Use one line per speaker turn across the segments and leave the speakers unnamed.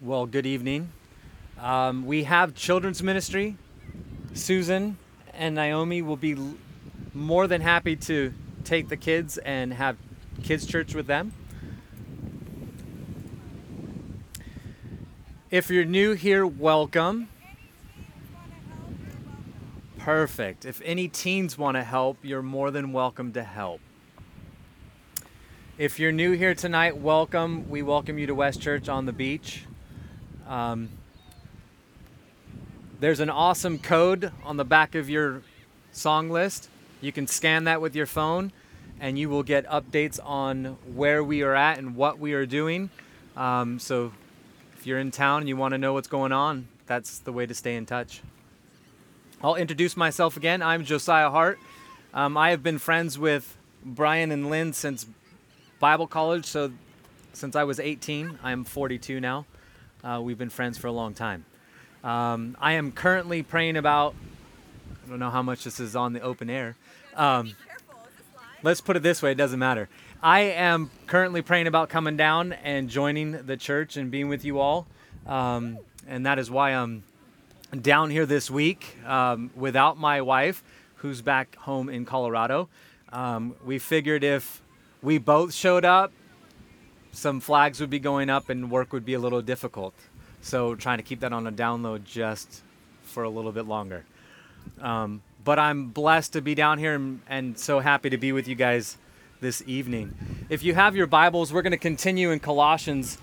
Well, good evening. Um, we have children's ministry. Susan and Naomi will be more than happy to take the kids and have kids' church with them. If you're new here, welcome. Perfect. If any teens want to help, you're more than welcome to help. If you're new here tonight, welcome. We welcome you to West Church on the beach. Um, there's an awesome code on the back of your song list. You can scan that with your phone, and you will get updates on where we are at and what we are doing. Um, so if you're in town and you want to know what's going on, that's the way to stay in touch. I'll introduce myself again. I'm Josiah Hart. Um, I have been friends with Brian and Lynn since Bible college, so since I was 18. I'm 42 now. Uh, we've been friends for a long time. Um, I am currently praying about, I don't know how much this is on the open air. Um, let's put it this way it doesn't matter. I am currently praying about coming down and joining the church and being with you all. Um, and that is why I'm down here this week um, without my wife, who's back home in Colorado. Um, we figured if we both showed up, some flags would be going up and work would be a little difficult. So trying to keep that on a download just for a little bit longer. Um, but I'm blessed to be down here and, and so happy to be with you guys this evening. If you have your Bibles, we're going to continue in Colossians,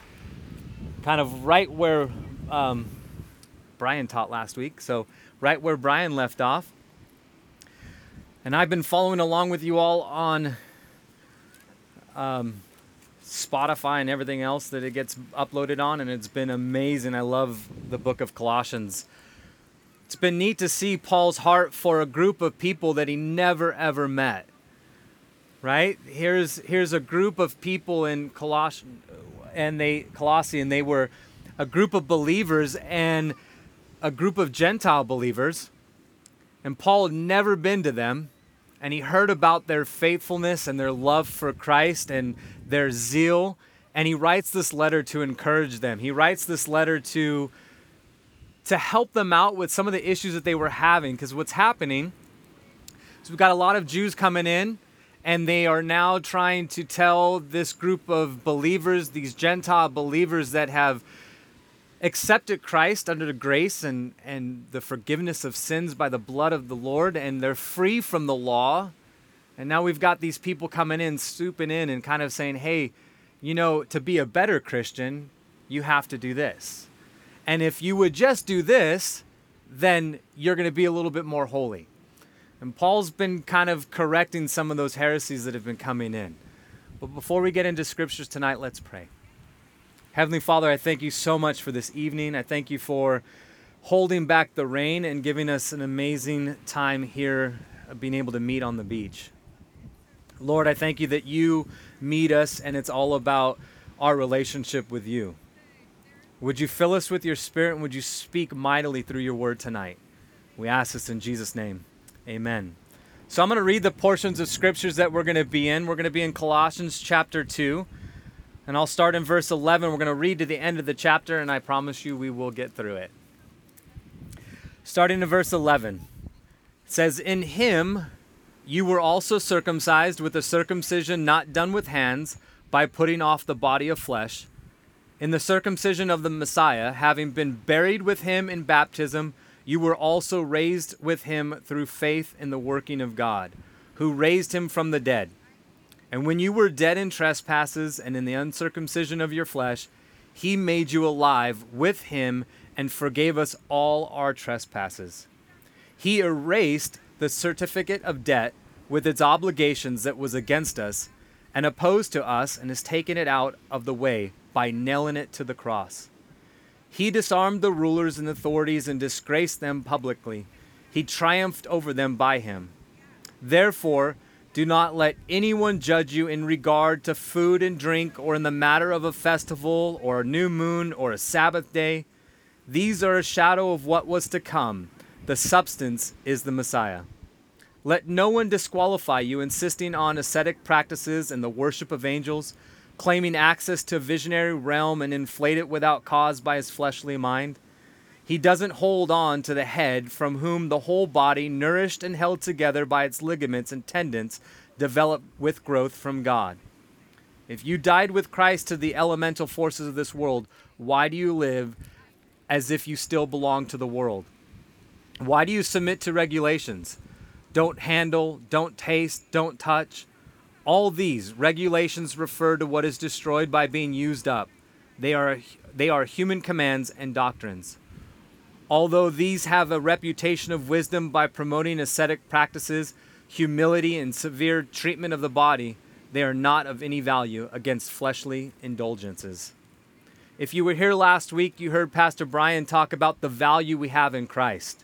kind of right where um, Brian taught last week. So, right where Brian left off. And I've been following along with you all on um, Spotify and everything else that it gets uploaded on, and it's been amazing. I love the book of Colossians. It's been neat to see Paul's heart for a group of people that he never ever met. Right? Here's here's a group of people in Colossians and they Colossae and they were a group of believers and a group of Gentile believers. And Paul had never been to them and he heard about their faithfulness and their love for Christ and their zeal. And he writes this letter to encourage them. He writes this letter to, to help them out with some of the issues that they were having. Because what's happening is we've got a lot of Jews coming in, and they are now trying to tell this group of believers, these Gentile believers that have accepted Christ under the grace and, and the forgiveness of sins by the blood of the Lord, and they're free from the law. And now we've got these people coming in, swooping in, and kind of saying, hey, you know, to be a better Christian, you have to do this. And if you would just do this, then you're going to be a little bit more holy. And Paul's been kind of correcting some of those heresies that have been coming in. But before we get into scriptures tonight, let's pray. Heavenly Father, I thank you so much for this evening. I thank you for holding back the rain and giving us an amazing time here, uh, being able to meet on the beach. Lord, I thank you that you meet us and it's all about our relationship with you. Would you fill us with your spirit and would you speak mightily through your word tonight? We ask this in Jesus' name. Amen. So I'm going to read the portions of scriptures that we're going to be in. We're going to be in Colossians chapter 2. And I'll start in verse 11. We're going to read to the end of the chapter, and I promise you we will get through it. Starting in verse 11, it says, In him you were also circumcised with a circumcision not done with hands, by putting off the body of flesh, in the circumcision of the Messiah, having been buried with him in baptism, you were also raised with him through faith in the working of God, who raised him from the dead. And when you were dead in trespasses and in the uncircumcision of your flesh, he made you alive with him and forgave us all our trespasses. He erased the certificate of debt with its obligations that was against us and opposed to us and has taken it out of the way by nailing it to the cross. He disarmed the rulers and authorities and disgraced them publicly. He triumphed over them by him. Therefore, do not let anyone judge you in regard to food and drink, or in the matter of a festival, or a new moon, or a Sabbath day. These are a shadow of what was to come. The substance is the Messiah. Let no one disqualify you, insisting on ascetic practices and the worship of angels, claiming access to a visionary realm and inflate it without cause by his fleshly mind. He doesn't hold on to the head, from whom the whole body, nourished and held together by its ligaments and tendons, develop with growth from God. If you died with Christ to the elemental forces of this world, why do you live as if you still belong to the world? Why do you submit to regulations? Don't handle, don't taste, don't touch. All these regulations refer to what is destroyed by being used up. They are, they are human commands and doctrines. Although these have a reputation of wisdom by promoting ascetic practices, humility, and severe treatment of the body, they are not of any value against fleshly indulgences. If you were here last week, you heard Pastor Brian talk about the value we have in Christ.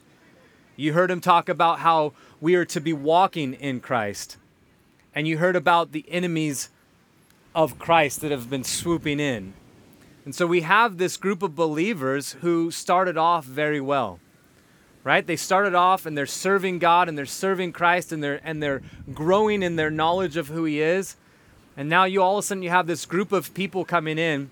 You heard him talk about how we are to be walking in Christ. And you heard about the enemies of Christ that have been swooping in. And so we have this group of believers who started off very well. Right? They started off and they're serving God and they're serving Christ and they're and they're growing in their knowledge of who he is. And now you all of a sudden you have this group of people coming in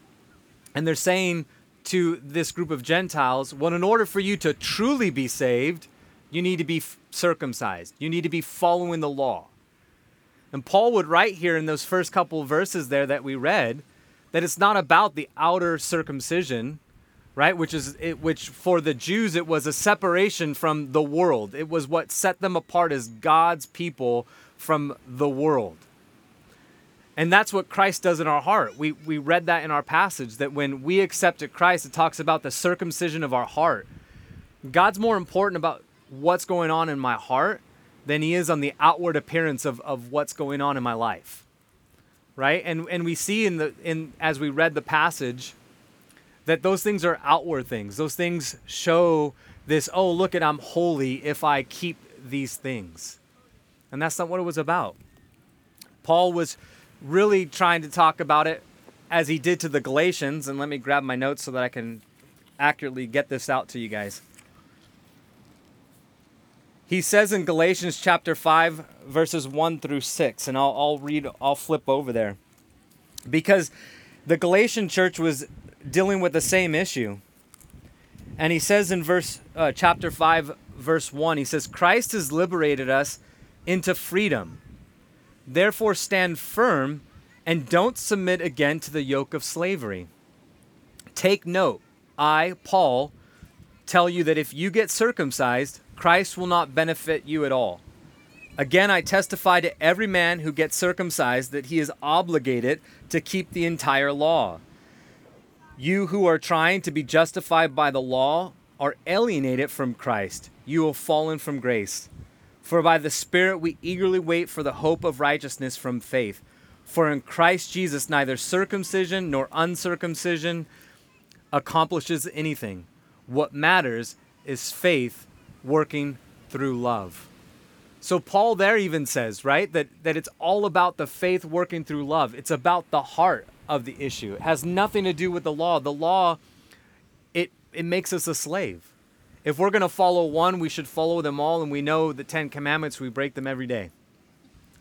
and they're saying to this group of Gentiles, well, in order for you to truly be saved, you need to be circumcised. You need to be following the law. And Paul would write here in those first couple verses there that we read that it's not about the outer circumcision, right? Which is it, which for the Jews it was a separation from the world. It was what set them apart as God's people from the world. And that's what Christ does in our heart. We, we read that in our passage that when we accepted Christ, it talks about the circumcision of our heart. God's more important about what's going on in my heart than he is on the outward appearance of, of what's going on in my life. Right? And and we see in the in as we read the passage that those things are outward things. Those things show this, oh look at I'm holy if I keep these things. And that's not what it was about. Paul was really trying to talk about it as he did to the Galatians. And let me grab my notes so that I can accurately get this out to you guys. He says in Galatians chapter 5, verses 1 through 6, and I'll, I'll read, I'll flip over there. Because the Galatian church was dealing with the same issue. And he says in verse uh, chapter 5 verse 1 he says Christ has liberated us into freedom. Therefore, stand firm and don't submit again to the yoke of slavery. Take note, I, Paul, tell you that if you get circumcised, Christ will not benefit you at all. Again, I testify to every man who gets circumcised that he is obligated to keep the entire law. You who are trying to be justified by the law are alienated from Christ. You have fallen from grace. For by the Spirit we eagerly wait for the hope of righteousness from faith. For in Christ Jesus neither circumcision nor uncircumcision accomplishes anything. What matters is faith working through love. So Paul there even says, right, that, that it's all about the faith working through love. It's about the heart of the issue. It has nothing to do with the law. The law, it, it makes us a slave if we're going to follow one, we should follow them all. And we know the Ten Commandments, we break them every day.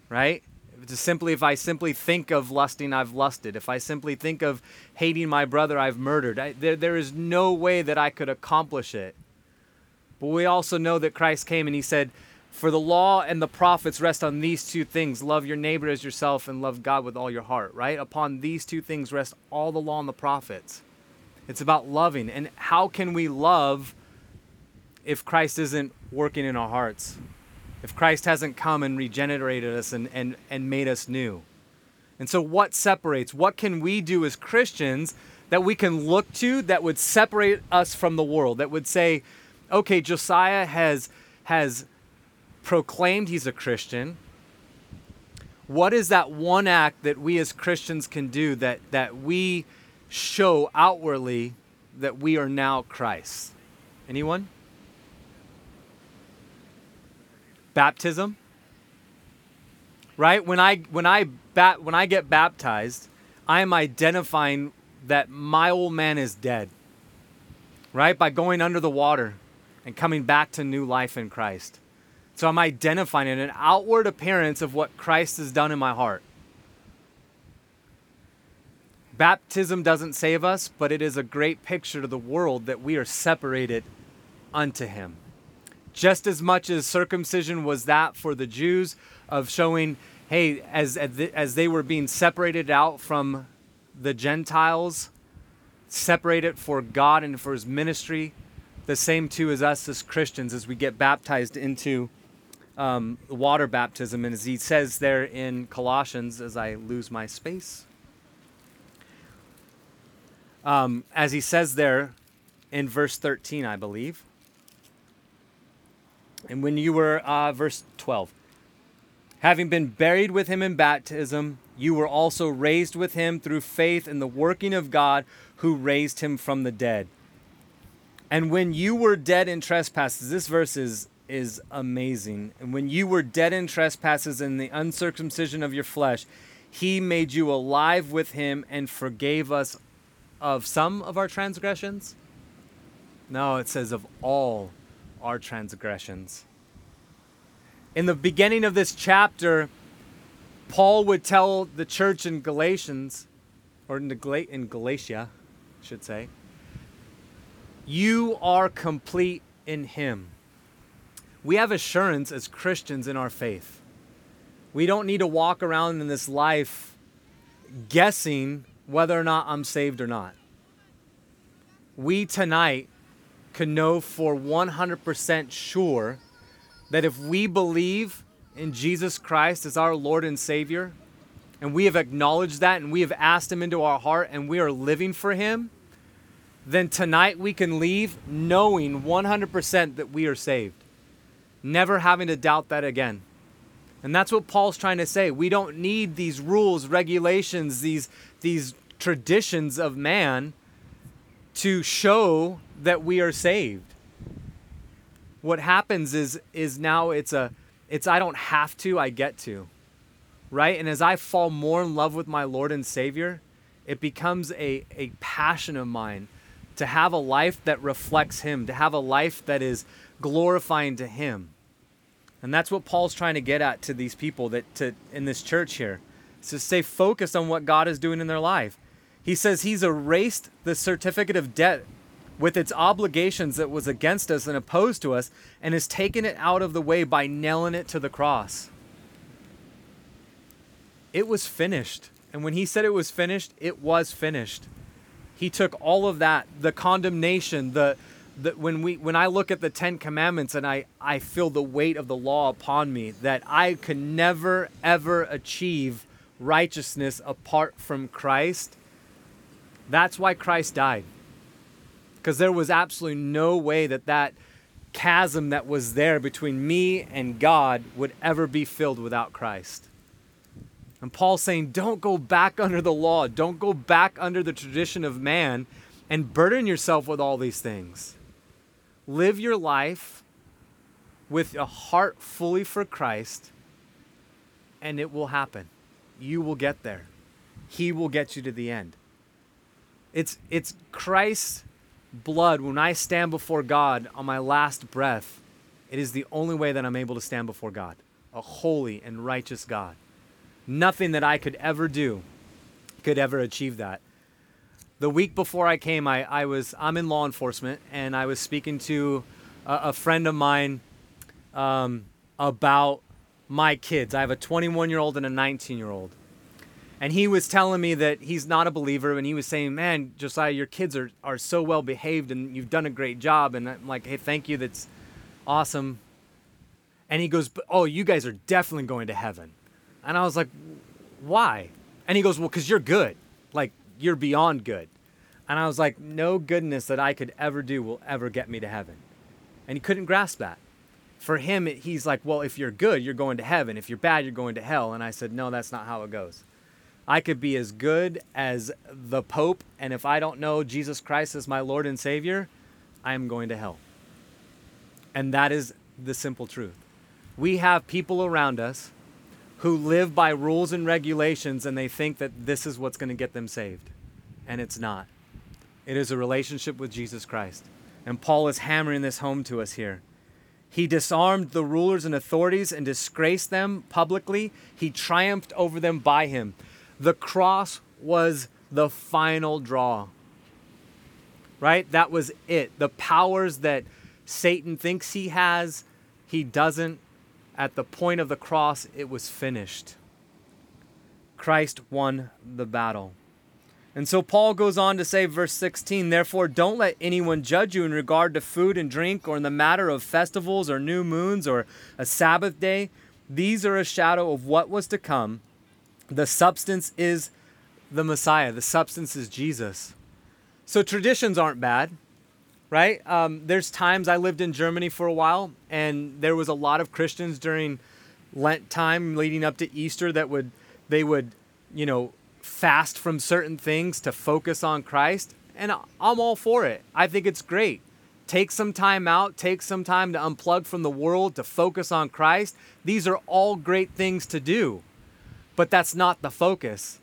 Right? Just simply, if I simply think of lusting, I've lusted. If I simply think of hating my brother, I've murdered. I, there, there is no way that I could accomplish it. But we also know that Christ came and he said, For the law and the prophets rest on these two things love your neighbor as yourself and love God with all your heart, right? Upon these two things rest all the law and the prophets. It's about loving. And how can we love if Christ isn't working in our hearts, if Christ hasn't come and regenerated us and, and, and made us new. And so, what separates? What can we do as Christians that we can look to that would separate us from the world, that would say, okay, Josiah has, has proclaimed he's a Christian. What is that one act that we as Christians can do that, that we show outwardly that we are now Christ? Anyone? baptism right when i when i bat when i get baptized i am identifying that my old man is dead right by going under the water and coming back to new life in christ so i'm identifying in an outward appearance of what christ has done in my heart Baptism doesn't save us, but it is a great picture to the world that we are separated unto Him. Just as much as circumcision was that for the Jews of showing, hey, as, as they were being separated out from the Gentiles, separated for God and for His ministry, the same too as us as Christians as we get baptized into um, water baptism. And as he says there in Colossians, as I lose my space, um, as he says there in verse 13, I believe. And when you were, uh, verse 12, having been buried with him in baptism, you were also raised with him through faith in the working of God who raised him from the dead. And when you were dead in trespasses, this verse is, is amazing. And when you were dead in trespasses in the uncircumcision of your flesh, he made you alive with him and forgave us of some of our transgressions. No, it says of all our transgressions. In the beginning of this chapter, Paul would tell the church in Galatians, or in, Galatia, I should say, you are complete in Him. We have assurance as Christians in our faith. We don't need to walk around in this life guessing whether or not I'm saved or not. We tonight can know for 100% sure that if we believe in Jesus Christ as our Lord and Savior, and we have acknowledged that and we have asked Him into our heart and we are living for Him, then tonight we can leave knowing 100% that we are saved, never having to doubt that again. And that's what Paul's trying to say. We don't need these rules, regulations, these, these traditions of man to show that we are saved. What happens is is now it's a it's I don't have to, I get to. Right? And as I fall more in love with my Lord and Savior, it becomes a, a passion of mine to have a life that reflects Him, to have a life that is glorifying to Him. And that's what Paul's trying to get at to these people that to in this church here. To stay focused on what God is doing in their life. He says he's erased the certificate of debt with its obligations that was against us and opposed to us and has taken it out of the way by nailing it to the cross. It was finished. And when he said it was finished, it was finished. He took all of that, the condemnation, the, the when we when I look at the 10 commandments and I I feel the weight of the law upon me that I can never ever achieve righteousness apart from Christ. That's why Christ died. Because there was absolutely no way that that chasm that was there between me and God would ever be filled without Christ. And Paul's saying, don't go back under the law. Don't go back under the tradition of man and burden yourself with all these things. Live your life with a heart fully for Christ, and it will happen. You will get there. He will get you to the end. It's, it's Christ's blood when I stand before God on my last breath. It is the only way that I'm able to stand before God, a holy and righteous God. Nothing that I could ever do could ever achieve that. The week before I came, I, I was I'm in law enforcement, and I was speaking to a, a friend of mine um, about my kids. I have a 21 year old and a 19 year old. And he was telling me that he's not a believer, and he was saying, "Man, Josiah, your kids are, are so well behaved, and you've done a great job." And I'm like, "Hey, thank you. That's awesome." And he goes, "Oh, you guys are definitely going to heaven." And I was like, why? And he goes, well, because you're good. Like, you're beyond good. And I was like, no goodness that I could ever do will ever get me to heaven. And he couldn't grasp that. For him, he's like, well, if you're good, you're going to heaven. If you're bad, you're going to hell. And I said, no, that's not how it goes. I could be as good as the Pope, and if I don't know Jesus Christ as my Lord and Savior, I am going to hell. And that is the simple truth. We have people around us who live by rules and regulations and they think that this is what's going to get them saved. And it's not. It is a relationship with Jesus Christ. And Paul is hammering this home to us here. He disarmed the rulers and authorities and disgraced them publicly. He triumphed over them by him. The cross was the final draw. Right? That was it. The powers that Satan thinks he has, he doesn't. At the point of the cross, it was finished. Christ won the battle. And so Paul goes on to say, verse 16, therefore don't let anyone judge you in regard to food and drink or in the matter of festivals or new moons or a Sabbath day. These are a shadow of what was to come. The substance is the Messiah, the substance is Jesus. So traditions aren't bad, right? Um, there's times I lived in Germany for a while, and there was a lot of Christians during Lent time leading up to Easter that would, they would, you know, fast from certain things to focus on Christ, and I'm all for it. I think it's great. Take some time out, take some time to unplug from the world to focus on Christ. These are all great things to do, but that's not the focus.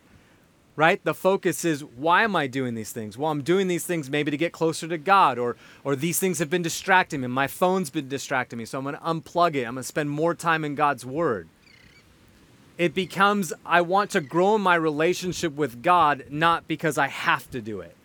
Right? The focus is why am I doing these things? Well, I'm doing these things maybe to get closer to God or or these things have been distracting me. My phone's been distracting me. So I'm going to unplug it. I'm going to spend more time in God's word it becomes I want to grow in my relationship with God, not because I have to do it.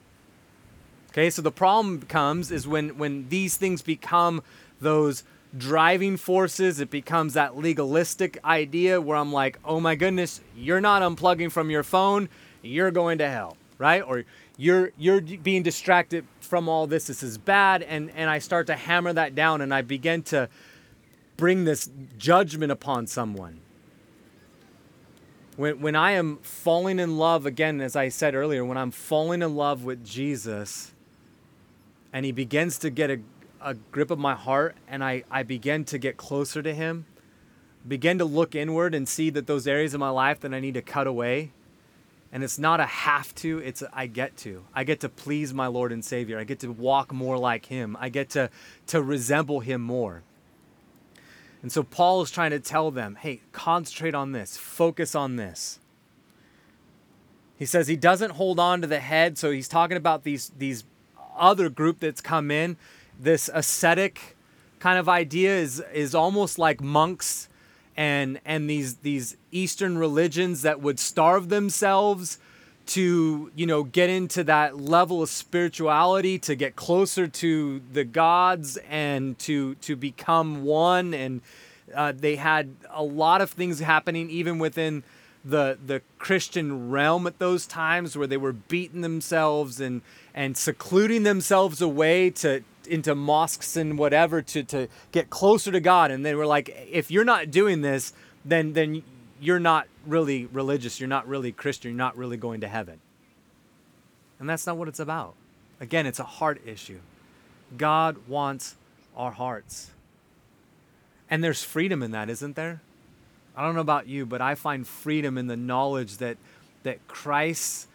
Okay, so the problem comes is when when these things become those driving forces, it becomes that legalistic idea where I'm like, oh my goodness, you're not unplugging from your phone, you're going to hell, right? Or you're you're being distracted from all this. This is bad, and and I start to hammer that down, and I begin to bring this judgment upon someone when, when I am falling in love, again, as I said earlier, when I'm falling in love with Jesus and he begins to get a, a grip of my heart and I, I begin to get closer to him, begin to look inward and see that those areas of my life that I need to cut away. And it's not a have to, it's a I get to. I get to please my Lord and Savior. I get to walk more like him. I get to, to resemble him more. And so Paul is trying to tell them, hey, concentrate on this, focus on this. He says he doesn't hold on to the head, so he's talking about these these other group that's come in. This ascetic kind of idea is is almost like monks and and these these Eastern religions that would starve themselves to you know get into that level of spirituality to get closer to the gods and to to become one. And uh, they had a lot of things happening even within the the Christian realm at those times where they were beating themselves and and secluding themselves away to into mosques and whatever to to get closer to God and they were like if you're not doing this then then you're not really religious, you're not really Christian, you're not really going to heaven. And that's not what it's about. Again, it's a heart issue. God wants our hearts. And there's freedom in that, isn't there? I don't know about you, but I find freedom in the knowledge that that Christ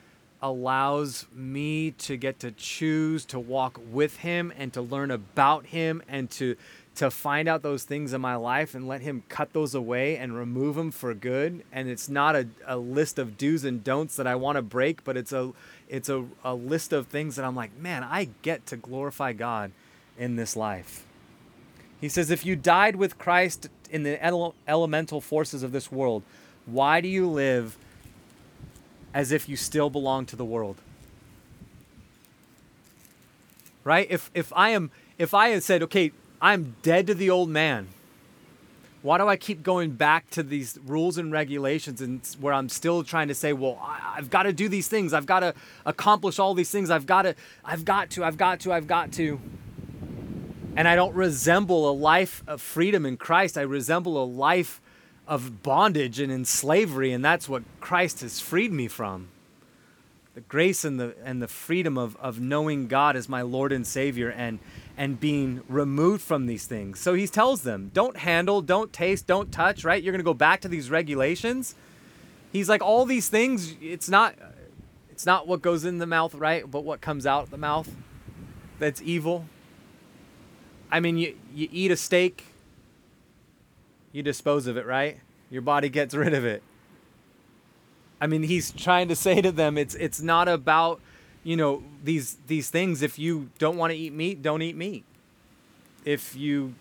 allows me to get to choose to walk with him and to learn about him and to to find out those things in my life and let him cut those away and remove them for good. And it's not a, a list of do's and don'ts that i want to break but it's a it's a, a list of things that i'm like man i get to glorify god in this life. He says if you died with christ in the ele- elemental forces of this world why do you live as if you still belong to the world right if if i am if i had said okay I'm dead to the old man. Why do I keep going back to these rules and regulations and where I'm still trying to say, well, I've got to do these things. I've got to accomplish all these things. I've got to, I've got to, I've got to, I've got to. And I don't resemble a life of freedom in Christ. I resemble a life of bondage and in slavery. And that's what Christ has freed me from the grace and the and the freedom of of knowing God as my Lord and Savior and and being removed from these things. So he tells them, don't handle, don't taste, don't touch, right? You're to go back to these regulations. He's like all these things, it's not it's not what goes in the mouth, right? But what comes out of the mouth that's evil. I mean, you you eat a steak, you dispose of it, right? Your body gets rid of it. I mean, he's trying to say to them it's it's not about you know these these things if you don't want to eat meat don't eat meat if you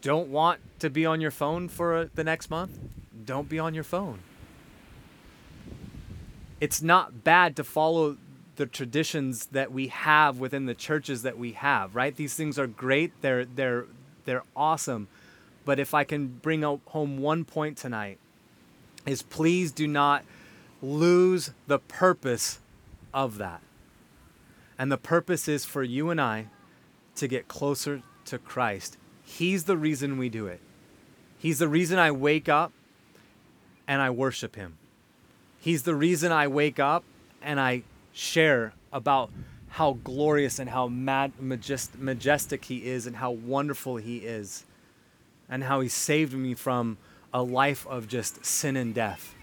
don't want to be on your phone for a, the next month don't be on your phone it's not bad to follow the traditions that we have within the churches that we have, right? These things are great. They're they're they're awesome. But if I can bring home one point tonight is please do not lose the purpose of that. And the purpose is for you and I to get closer to Christ. He's the reason we do it. He's the reason I wake up and I worship Him. He's the reason I wake up and I share about how glorious and how mad, majest, majestic He is and how wonderful He is and how He saved me from a life of just sin and death.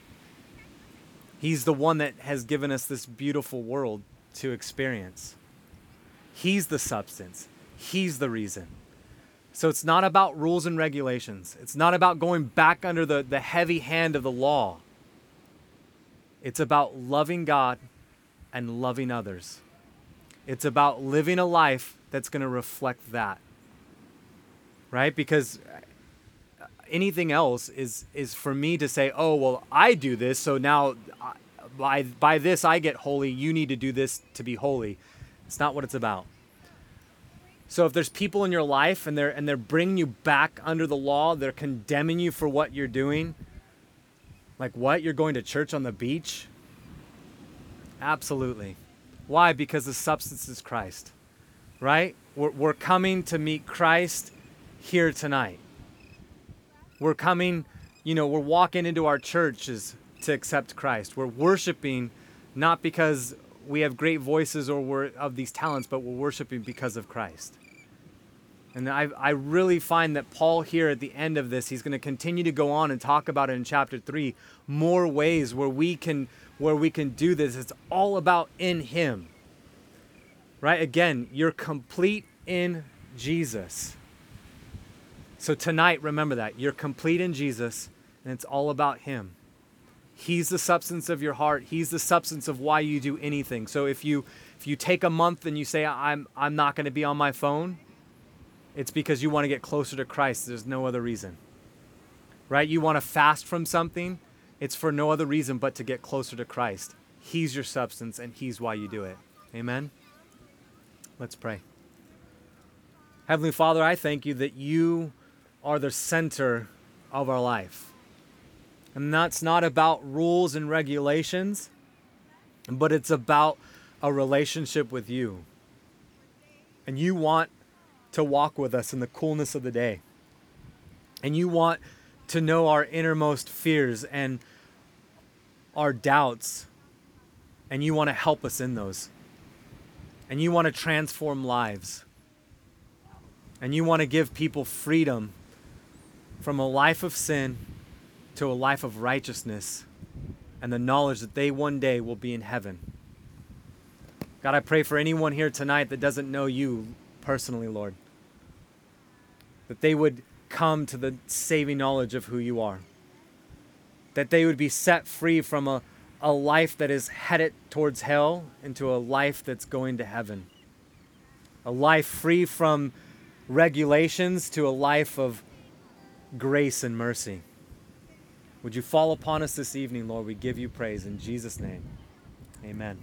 He's the one that has given us this beautiful world to experience. He's the substance, He's the reason. So it's not about rules and regulations. It's not about going back under the, the heavy hand of the law. It's about loving God and loving others. It's about living a life that's going to reflect that. Right? Because anything else is is for me to say, "Oh, well, I do this, so now by by this I get holy. You need to do this to be holy." It's not what it's about. So if there's people in your life and they're and they're bringing you back under the law, they're condemning you for what you're doing. Like what? You're going to church on the beach? Absolutely. Why? Because the substance is Christ. Right? We're, we're coming to meet Christ here tonight. We're coming, you know, we're walking into our churches to accept Christ. We're worshiping not because we have great voices or we're of these talents, but we're worshiping because of Christ. And I, I really find that Paul here at the end of this, he's going to continue to go on and talk about it in chapter three, more ways where we can where we can do this. It's all about in him. Right? Again, you're complete in Jesus. So tonight, remember that. You're complete in Jesus, and it's all about him. He's the substance of your heart. He's the substance of why you do anything. So if you if you take a month and you say I'm I'm not going to be on my phone, it's because you want to get closer to Christ. There's no other reason. Right? You want to fast from something, it's for no other reason but to get closer to Christ. He's your substance and he's why you do it. Amen. Let's pray. Heavenly Father, I thank you that you are the center of our life. And that's not about rules and regulations, but it's about a relationship with you. And you want to walk with us in the coolness of the day. And you want to know our innermost fears and our doubts. And you want to help us in those. And you want to transform lives. And you want to give people freedom from a life of sin to a life of righteousness and the knowledge that they one day will be in heaven. God, I pray for anyone here tonight that doesn't know you personally, Lord, that they would come to the saving knowledge of who you are, that they would be set free from a, a life that is headed towards hell into a life that's going to heaven, a life free from regulations to a life of grace and mercy. Would you fall upon us this evening, Lord? We give you praise in Jesus' name. Amen.